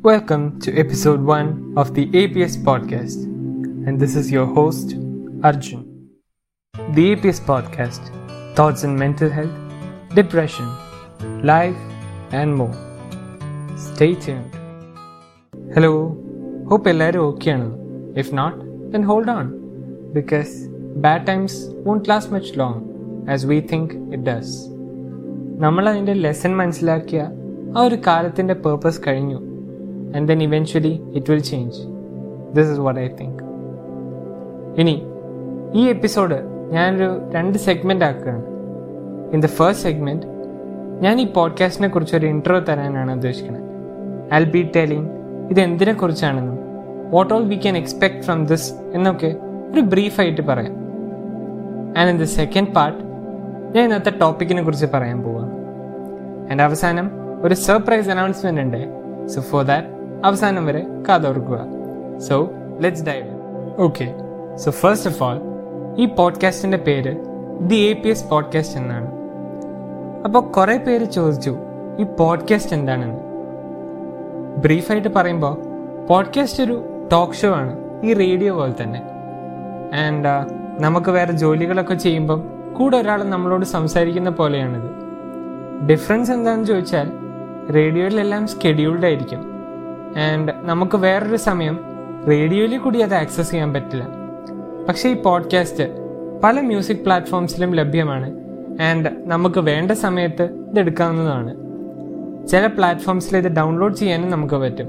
Welcome to episode 1 of the APS podcast, and this is your host, Arjun. The APS podcast thoughts on mental health, depression, life, and more. Stay tuned. Hello, hope എല്ലാവരും ഓക്കെയാണ് if not then hold on because bad times won't last much long as we think it does. നമ്മൾ അതിൻ്റെ lesson മനസ്സിലാക്കിയ ആ ഒരു കാലത്തിൻ്റെ purpose കഴിഞ്ഞു and then eventually it will change this is what I think ഇനി ഈ എപ്പിസോഡ് ഞാനൊരു രണ്ട് സെഗ്മെന്റ് ആക്കുകയാണ്. ഇൻ ദ ഫസ്റ്റ് സെഗ്മെന്റ് ഞാൻ ഈ പോഡ്കാസ്റ്റിനെ കുറിച്ച് ഒരു ഇൻട്രോ തരാനാണ് ഉദ്ദേശിക്കുന്നത് ഐ ബി ടെലിംഗ് ഇത് എന്തിനെ കുറിച്ചാണെന്നും what all we can expect from this എന്നൊക്കെ ഒരു ബ്രീഫായിട്ട് പറയാം. And in the second part ഞാൻ ഇന്നത്തെ ടോപ്പിക്കിനെ കുറിച്ച് പറയാൻ പോവാം ആൻഡ് അവസാനം ഒരു സർപ്രൈസ് അനൗൺസ്മെന്റ് ഉണ്ട്. സോ ഫോർ ദാറ്റ് അവസാനം വരെ കാതോർക്കുക. So let's dive okay so first of all ഈ പോഡ്കാസ്റ്റിന്റെ പേര് the A P S podcast എന്നാണ്. അപ്പോൾ കുറേ പേര് ചോദിച്ചു ഈ പോഡ്കാസ്റ്റ് എന്താണെന്ന്? ബ്രീഫായിട്ട് പറയുമ്പോൾ പോഡ്കാസ്റ്റ് ഒരു ടോക്ക് ഷോ ആണ് ഈ റേഡിയോ പോലെ തന്നെ. ആൻഡ് നമുക്ക് വേറെ ജോലികളൊക്കെ ചെയ്യുമ്പം കൂടെ ഒരാൾ നമ്മളോട് സംസാരിക്കുന്ന പോലെയാണിത്. ഡിഫറൻസ് എന്താണെന്ന് ചോദിച്ചാൽ റേഡിയോയിലെല്ലാം സ്കെഡ്യൂൾഡ് ആയിരിക്കും. ആൻഡ് നമുക്ക് വേറൊരു സമയം റേഡിയോയിൽ കൂടി അത് ആക്സസ് ചെയ്യാൻ പറ്റില്ല. പക്ഷേ ഈ പോഡ്കാസ്റ്റ് പല മ്യൂസിക് പ്ലാറ്റ്ഫോംസിലും ലഭ്യമാണ്. ആൻഡ് നമുക്ക് വേണ്ട സമയത്ത് ഇത് എടുക്കാവുന്നതാണ്. ചില പ്ലാറ്റ്ഫോംസിൽ ഇത് ഡൗൺലോഡ് ചെയ്യാനും നമുക്ക് പറ്റും.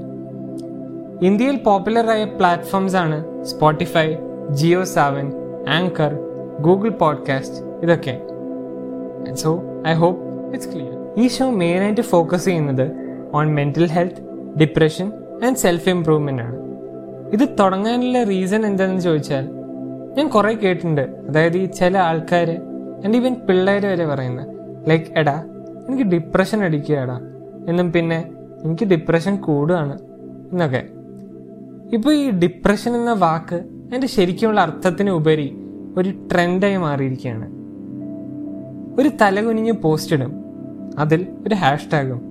ഇന്ത്യയിൽ പോപ്പുലറായ പ്ലാറ്റ്ഫോംസ് ആണ് Spotify Jio Saavn Anchor Google podcast ഇതൊക്കെ. So I hope it's clear ഈ ഷോ മെയിനായിട്ട് ഫോക്കസ് ചെയ്യുന്നത് on mental health depression and self improvement ആണ്. ഇത് തുടങ്ങാനുള്ള റീസൺ എന്താണെന്ന് ചോദിച്ചാൽ ഞാൻ കുറേ കേട്ടിട്ടുണ്ട്. അതായത് ഈ ചില ആൾക്കാർ ആൻഡ് ഈവൻ പിള്ളേർ വരെ പറയുന്നത് ലൈക്ക് എടാ എനിക്ക് ഡിപ്രഷൻ അടിക്കുക എടാ എന്നും പിന്നെ എനിക്ക് ഡിപ്രഷൻ കൂടുകയാണ് എന്നൊക്കെ. ഇപ്പോൾ ഈ ഡിപ്രഷൻ എന്ന വാക്ക് എന്റെ ശരിക്കുമുള്ള അർത്ഥത്തിന് ഉപരി ഒരു ട്രെൻഡായി മാറിയിരിക്കുകയാണ്. ഒരു തലകുനിഞ്ഞ് പോസ്റ്റ് ഇടും. അതിൽ ഒരു ഹാഷ്ടാഗും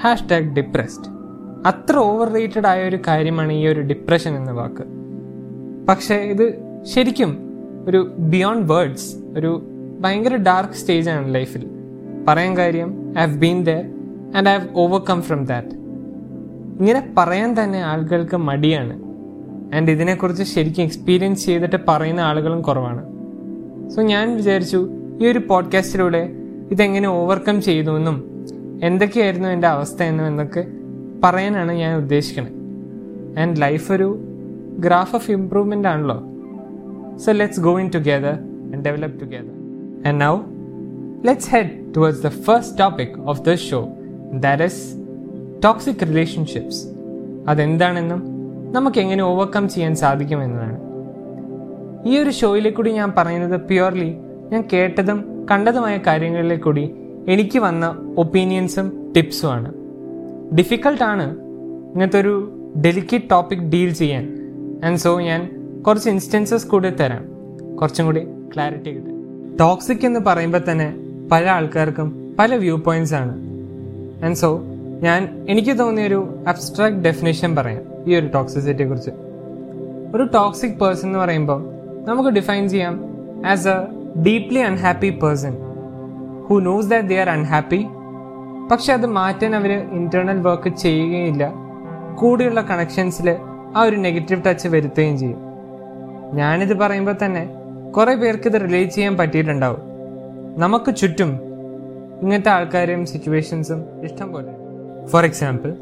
ഹാഷ്ടാഗ് ഡിപ്രസ്ഡ് അത്ര ഓവർ റേറ്റഡ് ആയ ഒരു കാര്യമാണ് ഈ ഒരു ഡിപ്രഷൻ എന്ന വാക്ക്. പക്ഷേ ഇത് ശരിക്കും ഒരു ബിയോണ്ട് വേർഡ്സ് ഒരു ഭയങ്കര ഡാർക്ക് സ്റ്റേജ് ആണ് ലൈഫിൽ പറയാൻ കാര്യം I have been there and I have overcome from that ഇങ്ങനെ പറയാൻ തന്നെ ആളുകൾക്ക് മടിയാണ്. ആൻഡ് ഇതിനെക്കുറിച്ച് ശരിക്കും എക്സ്പീരിയൻസ് ചെയ്തിട്ട് പറയുന്ന ആളുകളും കുറവാണ്. സോ ഞാൻ വിചാരിച്ചു ഈ ഒരു പോഡ്കാസ്റ്റിലൂടെ ഇതെങ്ങനെ ഓവർകം ചെയ്തു എന്നും എന്തൊക്കെയായിരുന്നു എന്റെ അവസ്ഥ എന്നും എന്നൊക്കെ പറയാനാണ് ഞാൻ ഉദ്ദേശിക്കുന്നത് ആൻഡ് ലൈഫ് ഒരു ഗ്രാഫ് ഓഫ് ഇംപ്രൂവ്മെന്റ് ആണല്ലോ. So let's go in together and develop together and now let's head towards the first topic of the show that is toxic relationships അതെന്താണെന്നും നമുക്ക് എങ്ങനെ ഓവർകം ചെയ്യാൻ സാധിക്കുമെന്നതാണ്. ഈ ഒരു ഷോയിലെ കൂടി ഞാൻ പറയുന്നത് പ്യുവർലി ഞാൻ കേട്ടതും കണ്ടതുമായ കാര്യങ്ങളിലെ കൂടി എനിക്ക് വന്ന ഒപ്പീനിയൻസും ടിപ്സുമാണ് ഡിഫിക്കൾട്ടാണ് ഇങ്ങനത്തെ ഒരു ഡെലിക്കേറ്റ് ടോപ്പിക് ഡീൽ ചെയ്യാൻ. ആൻഡ് സോ ഞാൻ കുറച്ച് ഇൻസ്റ്റൻസസ് കൂടി തരാം. കുറച്ചും കൂടി ക്ലാരിറ്റി കിട്ടാൻ. ടോക്സിക് എന്ന് പറയുമ്പോൾ തന്നെ പല ആൾക്കാർക്കും പല വ്യൂ പോയിന്റ്സ് ആണ്. ആൻഡ് സോ ഞാൻ എനിക്ക് തോന്നിയൊരു അബ്സ്ട്രാക്ട് ഡെഫിനേഷൻ പറയാം ഈ ഒരു ടോക്സിസിറ്റിയെ കുറിച്ച് ഒരു ടോക്സിക് പേഴ്സൺ എന്ന് പറയുമ്പോൾ നമുക്ക് ഡിഫൈൻ ചെയ്യാം as a deeply unhappy person who knows that they are unhappy പക്ഷെ അത് മാറ്റാൻ അവർ ഇന്റേണൽ വർക്ക് ചെയ്യുകയില്ല. കൂടെയുള്ള കണക്ഷൻസിൽ ആ ഒരു നെഗറ്റീവ് ടച്ച് വരുത്തുകയും ചെയ്യും. ഞാനിത് പറയുമ്പോൾ തന്നെ കുറേ പേർക്ക് ഇത് റിലേറ്റ് ചെയ്യാൻ പറ്റിയിട്ടുണ്ടാവും. നമുക്ക് ചുറ്റും ഇങ്ങനത്തെ ആൾക്കാരെയും സിറ്റുവേഷൻസും ഇഷ്ടം പോലെ for example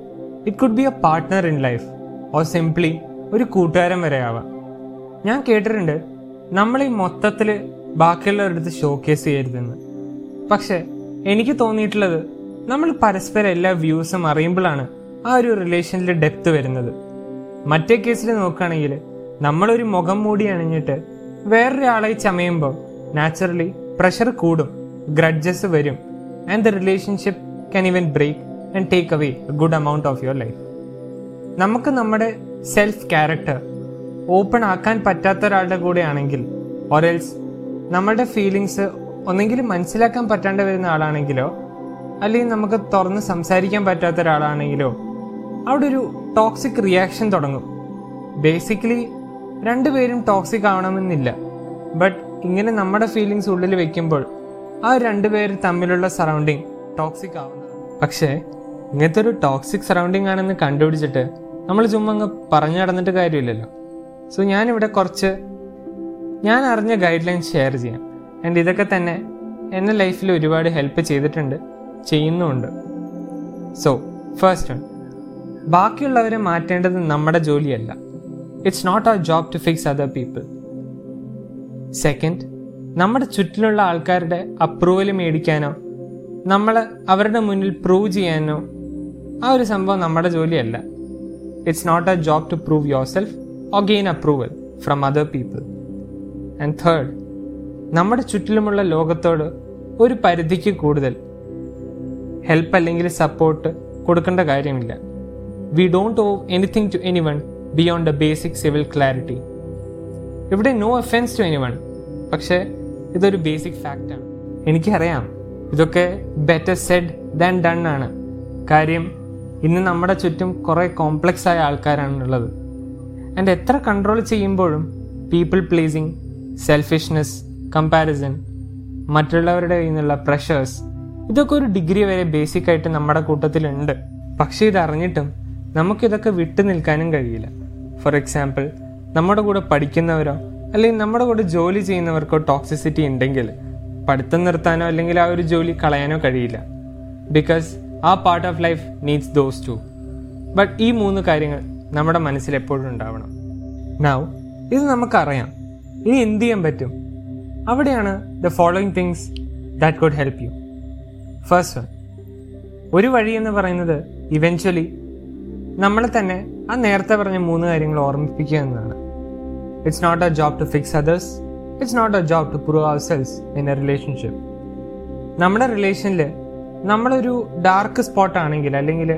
it could be a partner in life or simply ഒരു കൂട്ടുകാരൻ വരെ ആവാം. ഞാൻ കേട്ടിട്ടുണ്ട് നമ്മൾ ഈ മൊത്തത്തിൽ ബാക്കിയുള്ളവരുടെ അടുത്ത് ഷോക്കേസ് ചെയ്യരുതെന്ന്. പക്ഷെ എനിക്ക് തോന്നിയിട്ടുള്ളത് നമ്മൾ പരസ്പരം എല്ലാ വ്യൂസും അറിയുമ്പോഴാണ് ആ ഒരു റിലേഷനിൽ ഡെപ്ത് വരുന്നത്. മറ്റേ കേസിൽ നോക്കുകയാണെങ്കിൽ നമ്മളൊരു മുഖം മൂടി അണിഞ്ഞിട്ട് വേറൊരാളെ ചമയുമ്പോൾ നാച്ചുറലി പ്രഷർ കൂടും ഗ്രഡ്ജസ് വരും and the relationship can even break and take away good amount of your life നമുക്ക് നമ്മുടെ സെൽഫ് ക്യാരക്ടർ ഓപ്പൺ ആക്കാൻ പറ്റാത്ത ഒരാളുടെ കൂടെ ആണെങ്കിൽ ഒരൽസ് നമ്മളുടെ ഫീലിങ്സ് ഒന്നെങ്കിലും മനസ്സിലാക്കാൻ പറ്റാണ്ട് വരുന്ന ആളാണെങ്കിലോ അല്ലെങ്കിൽ നമുക്ക് തുറന്ന് സംസാരിക്കാൻ പറ്റാത്ത ഒരാളാണെങ്കിലോ അവിടെ ഒരു ടോക്സിക് റിയാക്ഷൻ തുടങ്ങും. ബേസിക്കലി രണ്ടുപേരും ടോക്സിക് ആവണമെന്നില്ല. ബട്ട് ഇങ്ങനെ നമ്മുടെ ഫീലിങ്സ് ഉള്ളിൽ വെക്കുമ്പോൾ ആ രണ്ടുപേർ തമ്മിലുള്ള സറൗണ്ടിങ് ടോക്സിക് ആവുന്നത് പക്ഷേ ഇങ്ങനത്തെ ഒരു ടോക്സിക് സറൗണ്ടിങ് ആണെന്ന് കണ്ടുപിടിച്ചിട്ട് നമ്മൾ ചുമ്മാ അങ്ങ് പറഞ്ഞു നടന്നിട്ട് കാര്യമില്ലല്ലോ. സോ ഞാനിവിടെ കുറച്ച് ഞാൻ അറിഞ്ഞ ഗൈഡ് ലൈൻസ് ഷെയർ ചെയ്യാം. ആൻഡ് ഇതൊക്കെ തന്നെ എന്നെ ലൈഫിൽ ഒരുപാട് ഹെൽപ്പ് ചെയ്തിട്ടുണ്ട്. ചെയ്യുന്നുമുണ്ട് സോ ഫസ്റ്റ് വൺ ബാക്കിയുള്ളവരെ മാറ്റേണ്ടത് നമ്മുടെ ജോലിയല്ല. It's not our job to fix other people second നമ്മുടെ ചുറ്റിലുള്ള ആൾക്കാരുടെ അപ്രൂവൽ മേടിക്കാനോ നമ്മൾ അവരുടെ മുന്നിൽ പ്രൂവ് ചെയ്യാനോ ആ ഒരു സംഭവം നമ്മുടെ ജോലിയല്ല. It's not a job to prove yourself or gain approval from other people and third നമ്മുടെ ചുറ്റിലുമുള്ള ലോകത്തോട് ഒരു പരിധിക്ക് കൂടുതൽ ഹെൽപ്പ് അല്ലെങ്കിൽ സപ്പോർട്ട് കൊടുക്കേണ്ട കാര്യമില്ല. We don't owe anything to anyone beyond a basic civil clarity ഇവിടെ no offence to anyone പക്ഷേ ഇതൊരു ബേസിക് ഫാക്റ്റാണ് എനിക്കറിയാം. ഇതൊക്കെ ബെറ്റർ സെഡ് ദാൻ ഡൺ ആണ്. കാര്യം ഇന്ന് നമ്മുടെ ചുറ്റും കുറേ കോംപ്ലക്സ് ആയ ആൾക്കാരാണുള്ളത്. ആൻഡ് എത്ര കൺട്രോൾ ചെയ്യുമ്പോഴും പീപ്പിൾ പ്ലീസിങ് സെൽഫിഷ്നെസ് കമ്പാരിസൺ മറ്റുള്ളവരുടെ കയ്യിൽ നിന്നുള്ള പ്രഷേഴ്സ് ഇതൊക്കെ ഒരു ഡിഗ്രി വരെ ബേസിക് ആയിട്ട് നമ്മുടെ കൂട്ടത്തിലുണ്ട്. പക്ഷേ ഇതറിഞ്ഞിട്ടും നമുക്കിതൊക്കെ വിട്ടു നിൽക്കാനും കഴിയില്ല. ഫോർ എക്സാമ്പിൾ നമ്മുടെ കൂടെ പഠിക്കുന്നവരോ അല്ലെങ്കിൽ നമ്മുടെ കൂടെ ജോലി ചെയ്യുന്നവർക്കോ ടോക്സിസിറ്റി ഉണ്ടെങ്കിൽ പഠിത്തം നിർത്താനോ അല്ലെങ്കിൽ ആ ഒരു ജോലി കളയാനോ കഴിയില്ല. ബിക്കോസ് ആ part of life needs those too but ഈ മൂന്ന് കാര്യങ്ങൾ നമ്മുടെ മനസ്സിൽ എപ്പോഴും ഉണ്ടാവണം. നൗ ഇത് നമുക്കറിയാം. ഇനി എന്ത് ചെയ്യാൻ പറ്റും? അവിടെയാണ് the following things that could help you first one ഒരു വഴി എന്ന് പറയുന്നത് ഇവൻച്വലി നമ്മളെ തന്നെ ആ നേരത്തെ പറഞ്ഞ മൂന്ന് കാര്യങ്ങൾ ഓർമ്മിപ്പിക്കുക എന്നതാണ്. It's not a job to fix others it's not a job to prove ourselves in a relationship നമ്മുടെ റിലേഷനിൽ നമ്മളൊരു ഡാർക്ക് സ്പോട്ട് ആണെങ്കിൽ അല്ലെങ്കിൽ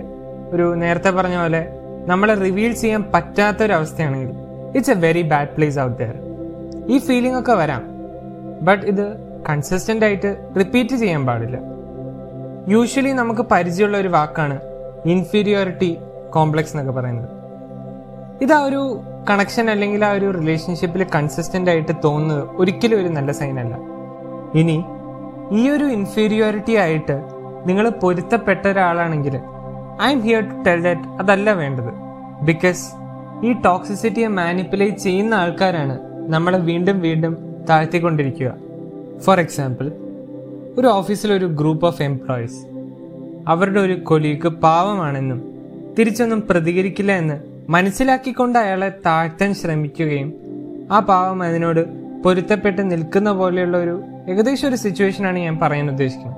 ഒരു നേരത്തെ പറഞ്ഞ പോലെ നമ്മളെ റിവീൽ ചെയ്യാൻ പറ്റാത്ത ഒരു പറ്റാത്തൊരവസ്ഥയാണെങ്കിൽ it's a very bad place out there ഈ ഫീലിംഗ് ഒക്കെ വരാം. ബട്ട് ഇത് കൺസിസ്റ്റന്റ് ആയിട്ട് റിപ്പീറ്റ് ചെയ്യാൻ പാടില്ല. യൂഷ്വലി നമുക്ക് പരിചയമുള്ള ഒരു വാക്കാണ് ഇൻഫീരിയോറിറ്റി കോംപ്ലക്സ് എന്നൊക്കെ പറയുന്നത്. ഇത് ആ ഒരു കണക്ഷൻ അല്ലെങ്കിൽ ആ ഒരു റിലേഷൻഷിപ്പിൽ കൺസിസ്റ്റന്റ് ആയിട്ട് തോന്നുന്നത് ഒരിക്കലും ഒരു നല്ല സൈൻ അല്ല. ഇനി ഈ ഒരു ഇൻഫീരിയോറിറ്റി ആയിട്ട് നിങ്ങൾ പൊരുത്തപ്പെട്ട ഒരാളാണെങ്കിൽ I'm here to tell that അതല്ല വേണ്ടത്. ബിക്കോസ് ഈ ടോക്സിസിറ്റിയെ മാനിപ്പുലേറ്റ് ചെയ്യുന്ന ആൾക്കാരാണ് നമ്മളെ വീണ്ടും വീണ്ടും താഴ്ത്തിക്കൊണ്ടിരിക്കുക. ഫോർ എക്സാമ്പിൾ ഒരു ഓഫീസിലെ ഒരു ഗ്രൂപ്പ് ഓഫ് എംപ്ലോയീസ് അവരുടെ ഒരു കൊലീഗ് പാവമാണെന്നും തിരിച്ചൊന്നും പ്രതികരിക്കില്ല എന്ന് മനസ്സിലാക്കിക്കൊണ്ട് അയാളെ താഴ്ത്താൻ ശ്രമിക്കുകയും ആ പാവം അതിനോട് പൊരുത്തപ്പെട്ട് നിൽക്കുന്ന പോലെയുള്ള ഒരു ഏകദേശം ഒരു സിറ്റുവേഷനാണ് ഞാൻ പറയാൻ ഉദ്ദേശിക്കുന്നത്.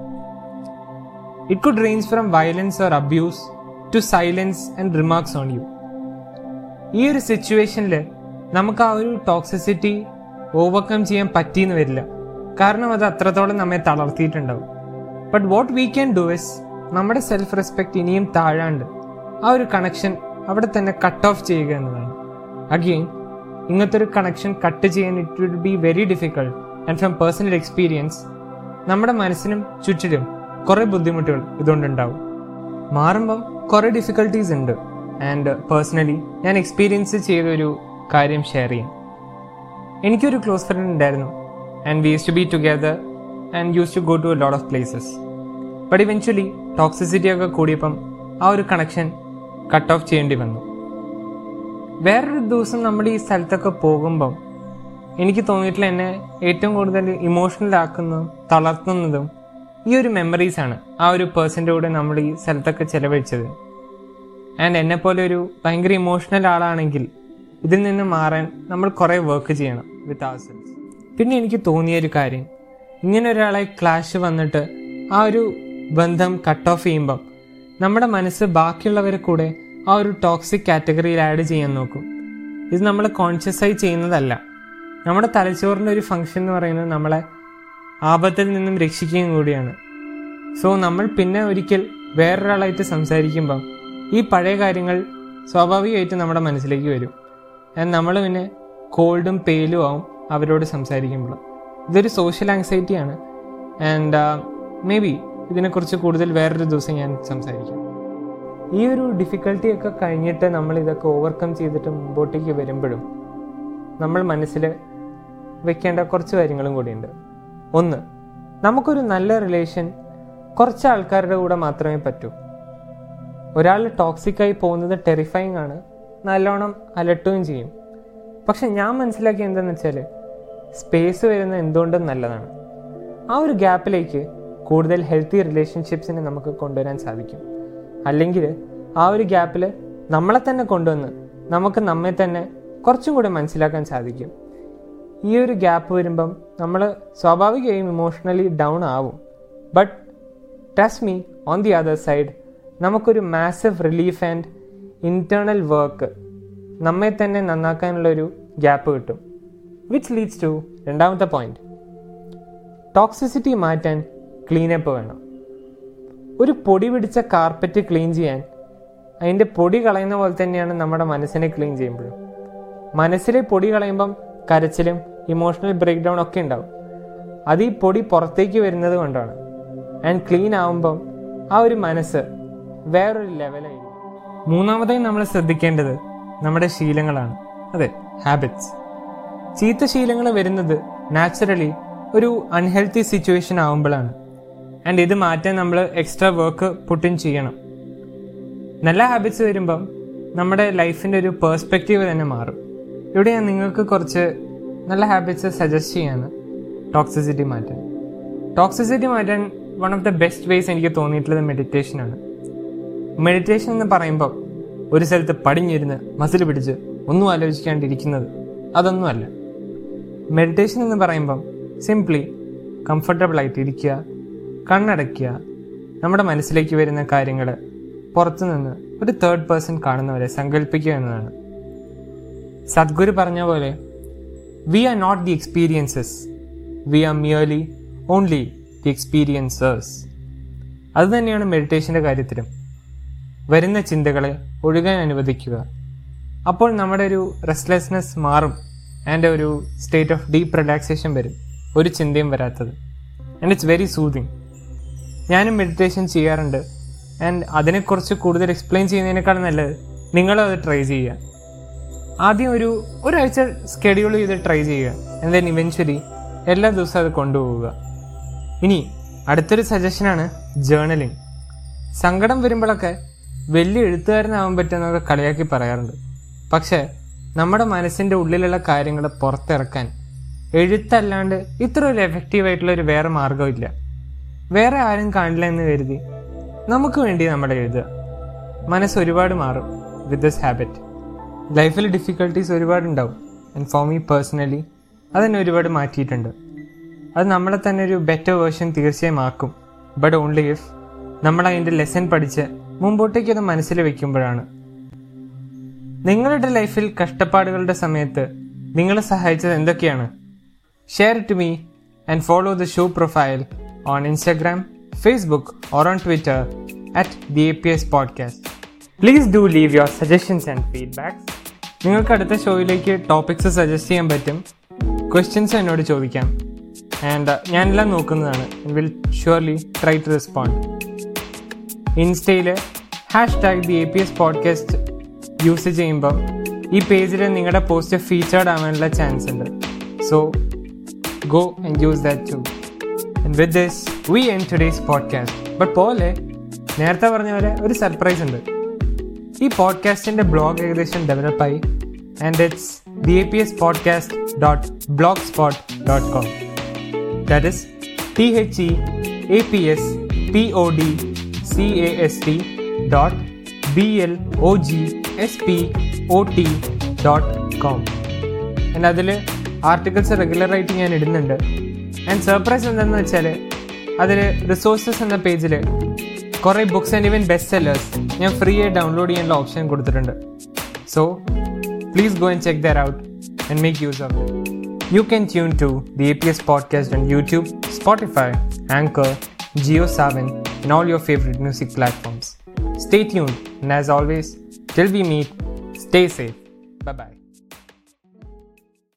It could range from violence or abuse to silence and remarks on you ഈ ഒരു സിറ്റുവേഷനിൽ നമുക്ക് ആ ഒരു ടോക്സിസിറ്റി ഓവർകം ചെയ്യാൻ പറ്റിയെന്ന് വരില്ല. കാരണം അത് അത്രത്തോളം നമ്മെ തളർത്തിയിട്ടുണ്ടാവും. But what we can do is നമ്മുടെ സെൽഫ് റെസ്പെക്ട് ഇനിയും താഴാണ്ട് ആ ഒരു കണക്ഷൻ അവിടെ തന്നെ കട്ട് ഓഫ് ചെയ്യുക എന്നതാണ്. അഗെയിൻ ഇങ്ങനത്തെ ഒരു കണക്ഷൻ കട്ട് ചെയ്യാൻ it will be very difficult and from personal experience നമ്മുടെ മനസ്സിനും ചുറ്റിലും കുറേ ബുദ്ധിമുട്ടുകൾ ഇതുകൊണ്ടുണ്ടാവും. മാറുമ്പം കുറേ ഡിഫിക്കൽട്ടീസ് ഉണ്ട്. ആൻഡ് പേഴ്സണലി ഞാൻ എക്സ്പീരിയൻസ് ചെയ്ത ഒരു കാര്യം ഷെയർ ചെയ്യാം. എനിക്കൊരു ക്ലോസ് ഫ്രണ്ട് ഉണ്ടായിരുന്നു. And we used to be together and used to go to a lot of places but eventually toxicity ഒക്കെ കൂടിയപ്പം ആ ഒരു കണക്ഷൻ കട്ട് ഓഫ് ചെയ്യേണ്ടി വന്നു. വേറൊരു ദിവസം നമ്മൾ ഈ സ്ഥലത്തൊക്കെ പോകുമ്പം എനിക്ക് തോന്നിയിട്ടുള്ള എന്നെ ഏറ്റവും കൂടുതൽ ഇമോഷണലാക്കുന്നതും തളർത്തുന്നതും ഈ ഒരു മെമ്മറീസാണ് ആ ഒരു പേഴ്സന്റെ കൂടെ നമ്മൾ ഈ സ്ഥലത്തൊക്കെ ചിലവഴിച്ചത്. ആൻഡ് എന്നെപ്പോലെ ഒരു ഭയങ്കര ഇമോഷണൽ ആളാണെങ്കിൽ ഇതിൽ നിന്ന് മാറാൻ നമ്മൾ കുറേ വർക്ക് ചെയ്യണം വിത്ത് സെൽസ് പിന്നെ എനിക്ക് തോന്നിയൊരു കാര്യം. ഇങ്ങനെ ഒരാളെ ക്ലാഷ് വന്നിട്ട് ആ ഒരു ബന്ധം കട്ട് ഓഫ് ചെയ്യുമ്പം നമ്മുടെ മനസ്സ് ബാക്കിയുള്ളവരെ കൂടെ ആ ഒരു ടോക്സിക് കാറ്റഗറിയിൽ ആഡ് ചെയ്യാൻ നോക്കും. ഇത് നമ്മൾ കോൺഷ്യസായി ചെയ്യുന്നതല്ല. നമ്മുടെ തലച്ചോറിന്റെ ഒരു ഫങ്ഷൻ എന്ന് പറയുന്നത് നമ്മളെ ആപത്തിൽ നിന്നും രക്ഷിക്കുകയും കൂടിയാണ്. സോ നമ്മൾ പിന്നെ ഒരിക്കൽ വേറൊരാളായിട്ട് സംസാരിക്കുമ്പം ഈ പഴയ കാര്യങ്ങൾ സ്വാഭാവികമായിട്ട് നമ്മുടെ മനസ്സിലേക്ക് വരും. നമ്മൾ പിന്നെ കോൾഡും പെയിലും ആവും. അവരോട് സംസാരിക്കുമ്പോൾ. ഇതൊരു സോഷ്യൽ ആങ്സൈറ്റിയാണ് ആൻഡ് മേ ബി ഇതിനെക്കുറിച്ച് കൂടുതൽ വേറൊരു ദിവസം ഞാൻ സംസാരിക്കാം. ഈ ഒരു ഡിഫിക്കൽട്ടി ഒക്കെ കഴിഞ്ഞിട്ട് നമ്മൾ ഇതൊക്കെ ഓവർകം ചെയ്തിട്ട് മുമ്പോട്ടേക്ക് വരുമ്പോഴും നമ്മൾ മനസ്സിൽ വെക്കേണ്ട കുറച്ച് കാര്യങ്ങളും കൂടിയുണ്ട്. ഒന്ന് നമുക്കൊരു നല്ല റിലേഷൻ കുറച്ച് ആൾക്കാരുടെ കൂടെ മാത്രമേ പറ്റൂ. ഒരാൾ ടോക്സിക്കായി പോകുന്നത് ടെറിഫൈങ് ആണ്. നല്ലോണം അലട്ടുകയും ചെയ്യും. പക്ഷെ ഞാൻ മനസ്സിലാക്കിയ എന്താണെന്ന് വെച്ചാൽ സ്പേസ് വരുന്നത് എന്തുകൊണ്ടും നല്ലതാണ്. ആ ഒരു ഗ്യാപ്പിലേക്ക് കൂടുതൽ ഹെൽത്തി റിലേഷൻഷിപ്സിനെ നമുക്ക് കൊണ്ടുവരാൻ സാധിക്കും. അല്ലെങ്കിൽ ആ ഒരു ഗ്യാപ്പിൽ നമ്മളെ തന്നെ കൊണ്ടുവന്ന് നമുക്ക് നമ്മെ തന്നെ കുറച്ചും കൂടി മനസ്സിലാക്കാൻ സാധിക്കും. ഈ ഒരു ഗ്യാപ്പ് വരുമ്പം നമ്മൾ സ്വാഭാവികമായും ഇമോഷണലി ഡൗൺ ആവും. But trust me on the other side നമുക്കൊരു massive relief and internal work നമ്മെ തന്നെ നന്നാക്കാനുള്ളൊരു ഗ്യാപ്പ് കിട്ടും. വിച്ച് ലീഡ്സ് ടു രണ്ടാമത്തെ പോയിന്റ് ടോക്സിസിറ്റി മാറ്റാൻ ക്ലീനപ്പ് വേണം. ഒരു പൊടി പിടിച്ച കാർപ്പറ്റ് ക്ലീൻ ചെയ്യാൻ അതിന്റെ പൊടി കളയുന്ന പോലെ തന്നെയാണ് നമ്മുടെ മനസ്സിനെ ക്ലീൻ ചെയ്യുമ്പോഴും. മനസ്സിലെ പൊടി കളയുമ്പം കരച്ചിലും ഇമോഷണൽ ബ്രേക്ക് ഡൗൺ ഒക്കെ ഉണ്ടാവും. അത് ഈ പൊടി പുറത്തേക്ക് വരുന്നത് കൊണ്ടാണ്. ആൻഡ് ക്ലീൻ ആവുമ്പം ആ ഒരു മനസ്സ് വേറൊരു ലെവലായിരിക്കും മൂന്നാമതായി നമ്മൾ ശ്രദ്ധിക്കേണ്ടത് നമ്മുടെ ശീലങ്ങളാണ്. അതെ ഹാബിറ്റ്സ് ചീത്ത ശീലങ്ങൾ വരുന്നത് നാച്ചുറലി ഒരു അൺഹെൽത്തി സിറ്റുവേഷൻ ആവുമ്പോഴാണ്. ആൻഡ് ഇത് മാറ്റാൻ നമ്മൾ എക്സ്ട്രാ വർക്ക് പുട്ടിൻ ചെയ്യണം. നല്ല ഹാബിറ്റ്സ് വരുമ്പം നമ്മുടെ ലൈഫിന്റെ ഒരു പേഴ്സ്പെക്റ്റീവ് തന്നെ മാറും. ഇവിടെ ഞാൻ നിങ്ങൾക്ക് കുറച്ച് നല്ല ഹാബിറ്റ്സ് സജസ്റ്റ് ചെയ്യാണ് ടോക്സിസിറ്റി മാറ്റാൻ. ടോക്സിസിറ്റി മാറ്റാൻ one of the best ways എനിക്ക് തോന്നിയിട്ടുള്ളത് മെഡിറ്റേഷനാണ് മെഡിറ്റേഷൻ എന്ന് പറയുമ്പോൾ ഒരു സ്ഥലത്ത് പടിഞ്ഞിരുന്ന് മസിൽ പിടിച്ച് ഒന്നും ആലോചിക്കാണ്ടിരിക്കുന്നത് അതൊന്നുമല്ല മെഡിറ്റേഷൻ എന്ന് പറയുമ്പം സിംപ്ലി കംഫർട്ടബിൾ ആയിട്ട് ഇരിക്കുക കണ്ണടയ്ക്കുക. നമ്മുടെ മനസ്സിലേക്ക് വരുന്ന കാര്യങ്ങൾ പുറത്തുനിന്ന് ഒരു തേർഡ് പേഴ്സൺ കാണുന്നവരെ സങ്കല്പിക്കുക എന്നതാണ്. സദ്ഗുരു പറഞ്ഞ പോലെ we are not the experiences we are merely only the experiencers അതുതന്നെയാണ് മെഡിറ്റേഷന്റെ കാര്യത്തിലും. വരുന്ന ചിന്തകളെ ഒഴുകാൻ അനുവദിക്കുക. അപ്പോൾ നമ്മുടെ ഒരു റെസ്റ്റ്ലെസ്നെസ് മാറും. ആൻഡ് ഒരു സ്റ്റേറ്റ് ഓഫ് ഡീപ്പ് റിലാക്സേഷൻ വരും. ഒരു ചിന്തയും വരാത്തത്. ആൻഡ് ഇറ്റ്സ് വെരി സൂതിങ് ഞാനും മെഡിറ്റേഷൻ ചെയ്യാറുണ്ട്. ആൻഡ് അതിനെക്കുറിച്ച് കൂടുതൽ എക്സ്പ്ലെയിൻ ചെയ്യുന്നതിനേക്കാൾ നല്ലത് നിങ്ങളും അത് ട്രൈ ചെയ്യുക. ആദ്യം ഒരു ഒരാഴ്ച സ്കെഡ്യൂൾ ചെയ്ത് ട്രൈ ചെയ്യുക. ആൻഡ് then ഇവൻച്വലി എല്ലാ ദിവസവും അത് കൊണ്ടുപോവുക. ഇനി അടുത്തൊരു സജഷനാണ് ജേണലിങ് സങ്കടം വരുമ്പോഴൊക്കെ വലിയ എഴുത്തുകാരനാവാൻ പറ്റുമെന്നൊക്കെ കളിയാക്കി പറയാറുണ്ട്. പക്ഷേ നമ്മുടെ മനസ്സിന്റെ ഉള്ളിലുള്ള കാര്യങ്ങൾ പുറത്തിറക്കാൻ എഴുത്തല്ലാണ്ട് ഇത്ര ഒരു എഫക്റ്റീവായിട്ടുള്ള ഒരു വേറെ മാർഗമില്ല വേറെ ആരും കാണില്ല എന്ന് കരുതി നമുക്ക് വേണ്ടി നമ്മൾ എഴുതുക. മനസ്സ് ഒരുപാട് മാറും വിത്ത് ദിസ് ഹാബിറ്റ് ലൈഫിൽ ഡിഫിക്കൽട്ടീസ് ഒരുപാടുണ്ടാവും. ആൻഡ് ഫോർ മീ പേഴ്സണലി അതെന്നെ ഒരുപാട് മാറ്റിയിട്ടുണ്ട്. അത് നമ്മളെ തന്നെ ഒരു ബെറ്റർ വേർഷൻ തീർച്ചയായും ആക്കും. ബട്ട് ഓൺലി ഇഫ് നമ്മൾ അതിന്റെ ലെസൺ പഠിച്ച് മുമ്പോട്ടേക്ക് അത് മനസ്സിൽ വെക്കുമ്പോഴാണ് നിങ്ങളുടെ ലൈഫിൽ കഷ്ടപ്പാടുകളുടെ സമയത്ത് നിങ്ങളെ സഹായിച്ചത് എന്തൊക്കെയാണ്? Share it me and follow the show profile on Instagram Facebook or on Twitter at the A P S podcast please do leave your suggestions and feedback നിങ്ങൾക്ക് അടുത്ത ഷോയിലേക്ക് ടോപ്പിക്സ് സജസ്റ്റ് ചെയ്യാൻ പറ്റും. ക്വസ്റ്റ്യൻസ് എന്നോട് ചോദിക്കാം. ആൻഡ് ഞാനെല്ലാം നോക്കുന്നതാണ്. Will surely try to respond ഇൻസ്റ്റയിൽ hashtag the A P S podcast use ചെയ്യുമ്പം ഈ പേജിൽ നിങ്ങളുടെ പോസ്റ്റ് ഫീച്ചേർഡ് ആവാനുള്ള ചാൻസ് ഉണ്ട്. So go and use that too and with this we end today's podcast but പോലെ നേരത്തെ പറഞ്ഞ പോലെ ഒരു സർപ്രൈസ് ഉണ്ട്. ഈ പോഡ്കാസ്റ്റിന്റെ ബ്ലോഗ് ഏകദേശം ഡെവലപ്പായി and it's the A P S podcast dot blogspot dot com that is T H E A P S P O D C A S T dot B L O G S P O T dot com and അതിൽ articles റെഗുലറായിട്ട് ഞാൻ ഇടുന്നുണ്ട്. And surprise എന്താണെന്ന് വെച്ചാൽ അതിൽ resources എന്ന പേജിൽ കുറേ books and even best sellers ഞാൻ ഫ്രീ ആയി ഡൗൺലോഡ് ചെയ്യാനുള്ള ഓപ്ഷൻ കൊടുത്തിട്ടുണ്ട്. So please go and check there out and make use of it You can tune to the APS podcast on YouTube, Spotify, Anchor, GeoSavan, and all your favorite music platforms. Stay tuned, and as always, till we meet, stay safe. Bye bye.